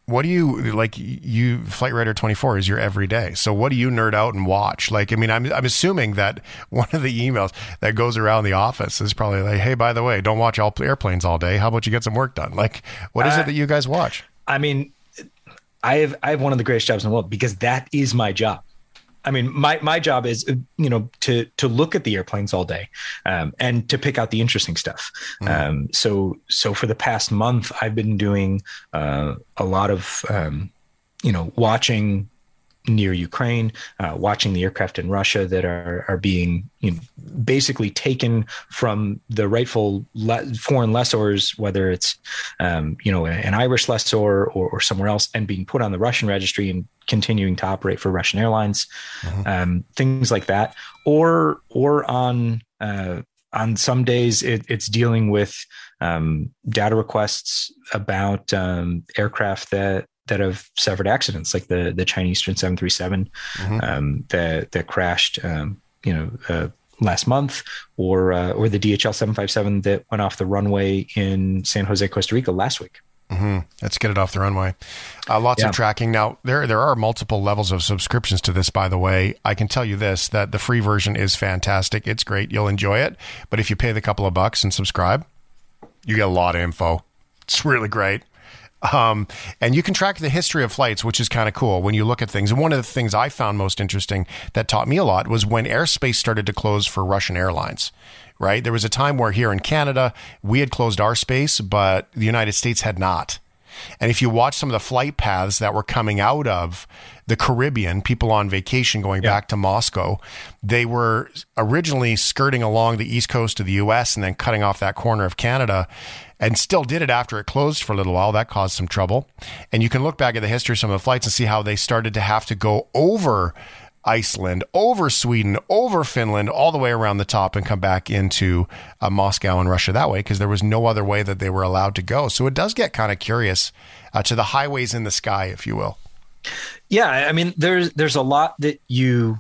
what do you like you flight radar 24 is your everyday. So what do you nerd out and watch? Like i mean I'm, I'm assuming that one of the emails that goes around the office is probably like hey by the way don't watch all airplanes all day. How about you get some work done? Like what is uh, it that you guys watch? I mean i have i have one of the greatest jobs in the world because that is my job I mean, my my job is you know to to look at the airplanes all day, um, and to pick out the interesting stuff. Mm. Um, so so for the past month, I've been doing uh, a lot of um, you know watching near Ukraine, uh, watching the aircraft in Russia that are are being you know, basically taken from the rightful le- foreign lessors, whether it's um, you know an Irish lessor or, or, somewhere else, and being put on the Russian registry and continuing to operate for Russian airlines, mm-hmm. um, things like that, or or on uh, on some days it, it's dealing with um, data requests about um, aircraft that that have suffered accidents, like the the Chinese Eastern 737 mm-hmm. um, that that crashed, um, you know, uh, last month, or uh, or the DHL 757 that went off the runway in San Jose, Costa Rica last week. Mm-hmm. Let's get it off the runway. Uh, lots yeah. of tracking now. There, there are multiple levels of subscriptions to this. By the way, I can tell you this: that the free version is fantastic. It's great. You'll enjoy it. But if you pay the couple of bucks and subscribe, you get a lot of info. It's really great. Um, and you can track the history of flights, which is kind of cool when you look at things. And one of the things I found most interesting that taught me a lot was when airspace started to close for Russian airlines. Right, there was a time where here in Canada we had closed our space, but the United States had not. And if you watch some of the flight paths that were coming out of the Caribbean, people on vacation going yeah. back to Moscow, they were originally skirting along the east coast of the US and then cutting off that corner of Canada and still did it after it closed for a little while. That caused some trouble. And you can look back at the history of some of the flights and see how they started to have to go over Iceland, over Sweden, over Finland, all the way around the top and come back into uh, Moscow and Russia that way because there was no other way that they were allowed to go. So it does get kind of curious uh, to the highways in the sky, if you will. Yeah, I mean, there's there's a lot that you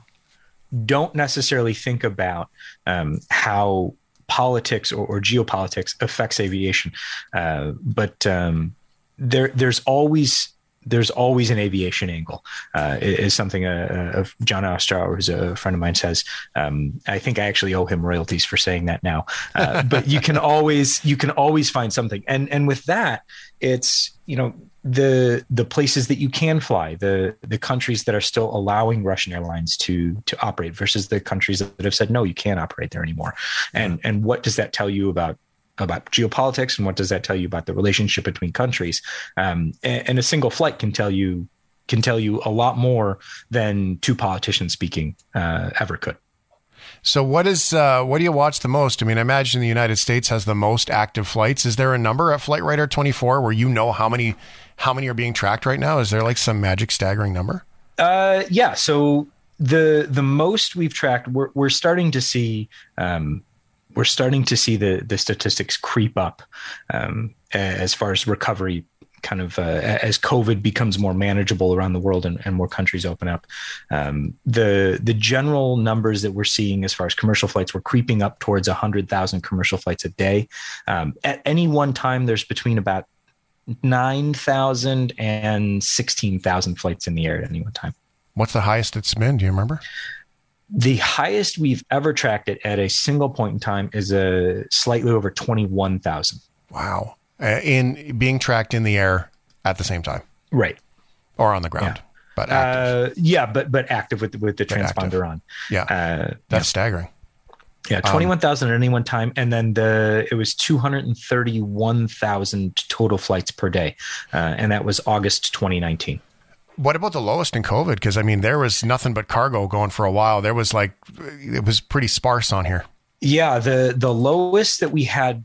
don't necessarily think about um, how politics or, or geopolitics affects aviation. Uh, but um, there, there's always there's always an aviation angle. Uh, is something uh, uh Jon Ostrower, who's a friend of mine, says. Um, I think I actually owe him royalties for saying that now. Uh, but you can always you can always find something, and and with that, it's you know the the places that you can fly, the the countries that are still allowing Russian airlines to to operate versus the countries that have said no, you can't operate there anymore. And and what does that tell you about about geopolitics and what does that tell you about the relationship between countries? Um, and, and a single flight can tell you can tell you a lot more than two politicians speaking uh, ever could. So what is uh, what do you watch the most? I mean, I imagine the United States has the most active flights. Is there a number at Flight Radar 24 where you know how many how many are being tracked right now? Is there like some magic staggering number? Uh, yeah. So the the most we've tracked, we're we're starting to see um, we're starting to see the the statistics creep up um, as far as recovery kind of uh, as COVID becomes more manageable around the world and, and more countries open up. Um, the the general numbers that we're seeing as far as commercial flights, we're creeping up towards hundred thousand commercial flights a day. Um, at any one time, there's between about 9,000 and 16,000 flights in the air at any one time. What's the highest it's been? Do you remember? The highest we've ever tracked it at a single point in time is a slightly over 21,000. Wow. Uh, in being tracked in the air at the same time. Right. Or on the ground. Yeah. But active. Uh, yeah, but but active with with the but transponder active. on. Yeah. Uh, That's yeah. staggering. Yeah, um, twenty one thousand um, at any one time, and then the it was two hundred and thirty one thousand total flights per day, uh, and that was August twenty nineteen. What about the lowest in COVID? Because I mean, there was nothing but cargo going for a while. There was like it was pretty sparse on here. Yeah, the the lowest that we had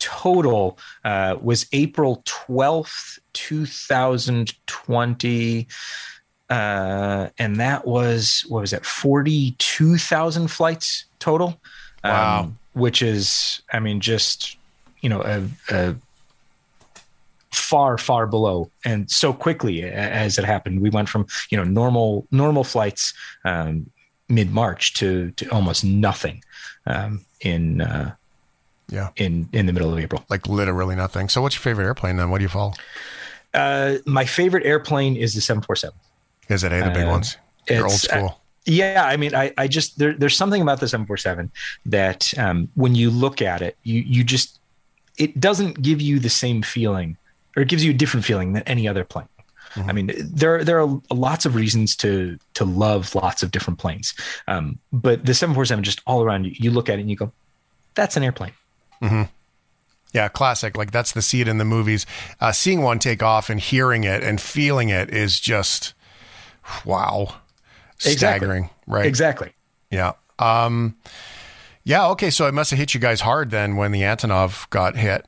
total uh, was April 12th, 2020. Uh, and that was, what was that, 42,000 flights total? Wow. Um, which is, I mean, just, you know, a, a far far below and so quickly as it happened. We went from you know normal normal flights um, mid march to to almost nothing um, in uh, yeah. in in the middle of april. Like literally nothing. So what's your favorite airplane then? What do you follow? Uh, my favorite airplane is the 747 is it a the big Uh, ones? They're old it's- school Yeah, I mean, I, I just there, there's something about the 747 that um, when you look at it, you you just it doesn't give you the same feeling, or it gives you a different feeling than any other plane. I mean, there there are lots of reasons to to love lots of different planes, um, but the 747 just all around you, you look at it and you go, "That's an airplane." hmm Yeah, classic. Like that's the see it in the movies. Uh, seeing one take off and hearing it and feeling it is just wow, Exactly. staggering. Right? Exactly. Yeah. Um, yeah. Okay. So it must have hit you guys hard then when the Antonov got hit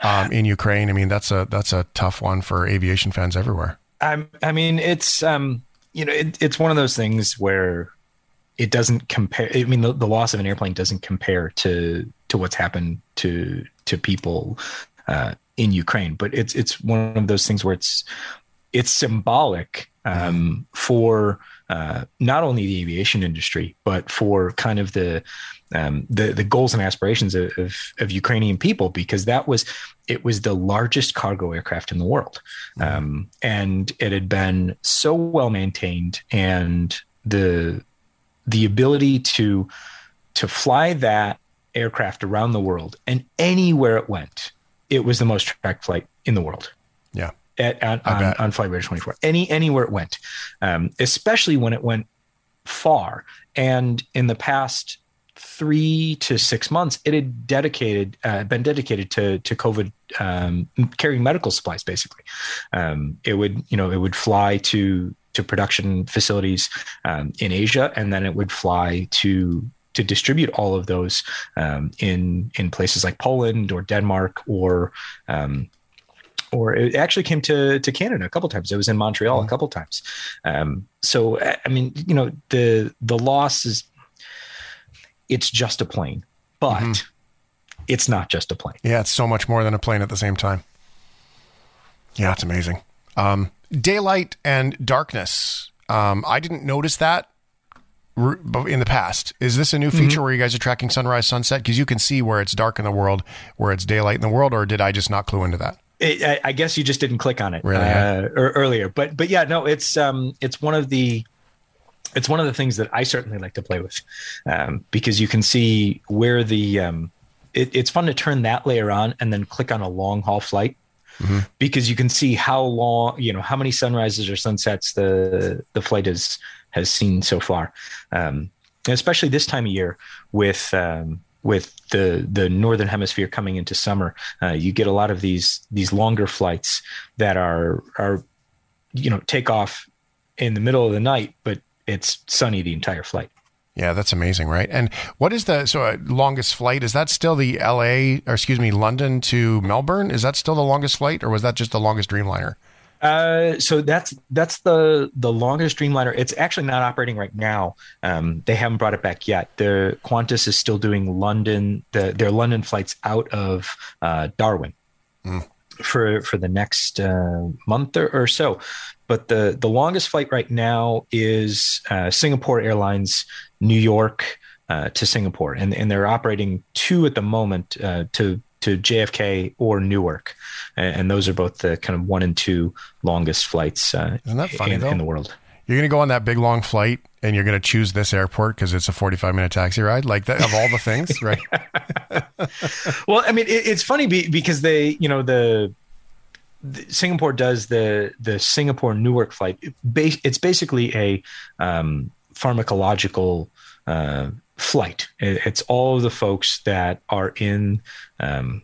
um, in Ukraine. I mean, that's a that's a tough one for aviation fans everywhere. I, I mean, it's um, you know, it, it's one of those things where it doesn't compare. I mean, the, the loss of an airplane doesn't compare to to what's happened to to people uh, in Ukraine. But it's it's one of those things where it's it's symbolic um, for uh, not only the aviation industry, but for kind of the um, the the goals and aspirations of, of, of Ukrainian people, because that was it was the largest cargo aircraft in the world, um, and it had been so well maintained, and the the ability to to fly that aircraft around the world and anywhere it went, it was the most tracked flight in the world Yeah. at, on, on. Flight Radar 24. Any anywhere it went, um, especially when it went far. And in the past three to six months, it had dedicated uh, been dedicated to to COVID um, carrying medical supplies. Basically, um, it would you know it would fly to to production facilities um, in Asia, and then it would fly to to distribute all of those um, in in places like Poland or Denmark or um, or it actually came to to Canada a couple times. It was in Montreal a couple times. Um, so I mean, you know, the the loss is it's just a plane, but it's not just a plane. Yeah, it's so much more than a plane at the same time. Yeah, it's amazing. Um, daylight and darkness. Um, I didn't notice that in the past. Is this a new feature where you guys are tracking sunrise, sunset? Because you can see where it's dark in the world, where it's daylight in the world, or did I just not clue into that? It, I, I guess you just didn't click on it Really, uh, or earlier, but but yeah, no, it's um it's one of the it's one of the things that I certainly like to play with um, because you can see where the um, it, it's fun to turn that layer on and then click on a long haul flight because you can see how long you know how many sunrises or sunsets the the flight has has seen so far. Um, especially this time of year with um, with the the northern hemisphere coming into summer uh, you get a lot of these these longer flights that are are you know take off in the middle of the night but it's sunny the entire flight Yeah, that's amazing, right? And what is the so uh, longest flight? Is that still the L.A. or excuse me, London to Melbourne? Is that still the longest flight, or was that just the longest Dreamliner? Uh, so that's that's the the longest Dreamliner. It's actually not operating right now. Um, they haven't brought it back yet. The Qantas is still doing London the, their London flights out of uh, Darwin for for the next uh, month or, or so. But the the longest flight right now is uh, Singapore Airlines, New York uh, to Singapore, and and they're operating two at the moment uh, to to JFK or Newark, and, and those are both the kind of one and two longest flights. Uh, Isn't that funny in, in the world? You're going to go on that big long flight and you're going to choose this airport because it's a 45 minute taxi ride, like that of all the things, right? well, I mean, it, it's funny be, because they, you know, the, the Singapore does the the Singapore Newark flight. It It's basically a um, pharmacological uh, flight. It's all of the folks that are in um,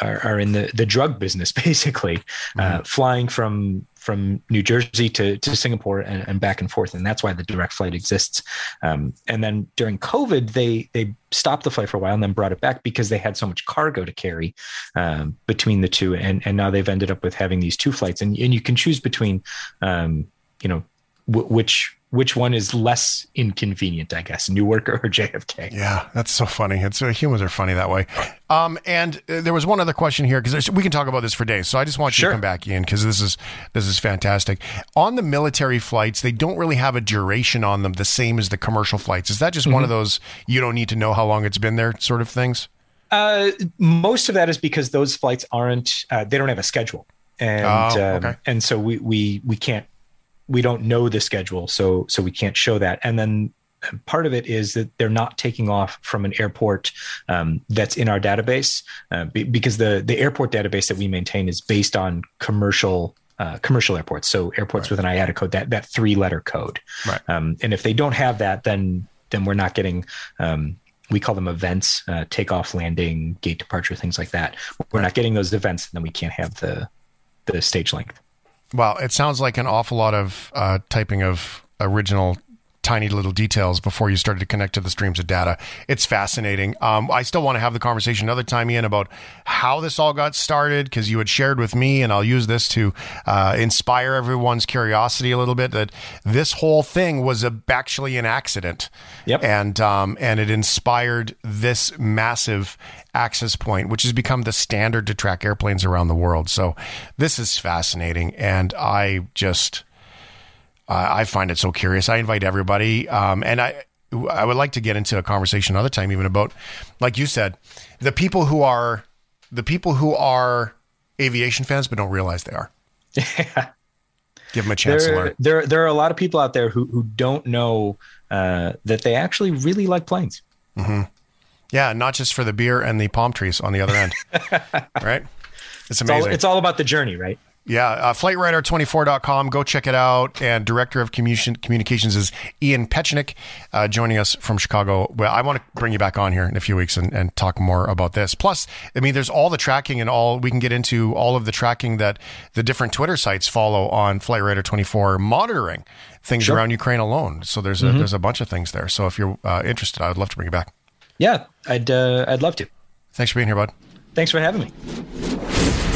are, are in the the drug business, basically, uh, flying from from New Jersey to, to Singapore and, and back and forth, and that's why the direct flight exists. Um, and then during COVID, they they stopped the flight for a while and then brought it back because they had so much cargo to carry um, between the two, and and now they've ended up with having these two flights, and and you can choose between, um, you know, w- which which one is less inconvenient, I guess, Newark or JFK. Yeah, that's so funny. It's uh, humans are funny that way. Um, and uh, there was one other question here because we can talk about this for days. So I just want you Sure. to come back in because this is this is fantastic. On the military flights, they don't really have a duration on them the same as the commercial flights. Is that just one of those you don't need to know how long it's been there sort of things? Uh, most of that is because those flights aren't uh, they don't have a schedule, and Oh, um, and so we we we can't we don't know the schedule, so so we can't show that. And then uh, part of it is that they're not taking off from an airport um, that's in our database uh, be, because the the airport database that we maintain is based on commercial. Uh, commercial airports, so airports with an IATA code, that that three letter code. Right. Um, and if they don't have that, then then we're not getting. Um, we call them events, uh, takeoff, landing, gate departure, things like that. We're not getting those events, and then we can't have the the stage length. Wow, it sounds like an awful lot of uh, typing of original tiny little details before you started to connect to the streams of data. It's fascinating. Um, I still want to have the conversation another time, Ian, about how this all got started because you had shared with me, and I'll use this to uh, inspire everyone's curiosity a little bit. That this whole thing was a, actually an accident. Yep. And um, and it inspired this massive access point, which has become the standard to track airplanes around the world. So this is fascinating, and I just uh, I find it so curious. I invite everybody, um, and I I would like to get into a conversation another time, even about like you said, the people who are the people who are aviation fans but don't realize they are. Give them a chance to There, learn. there, there are a lot of people out there who who don't know uh, that they actually really like planes. hmm Yeah, not just for the beer and the palm trees on the other end, right? It's It's all, amazing. it's all about the journey, right? Yeah, uh, flightradar24.com. Go check it out. And Director of Communication, Communications is Ian Petchenik, uh, joining us from Chicago. Well, I want to bring you back on here in a few weeks and, and talk more about this. Plus, I mean, there's all the tracking and all, we can get into all of the tracking that the different Twitter sites follow on Flight Radar 24 monitoring things Sure. around Ukraine alone. So there's a, Mhm. there's a bunch of things there. So if you're uh, interested, I would love to bring you back. Yeah, I'd uh, I'd love to. Thanks for being here, bud. Thanks for having me.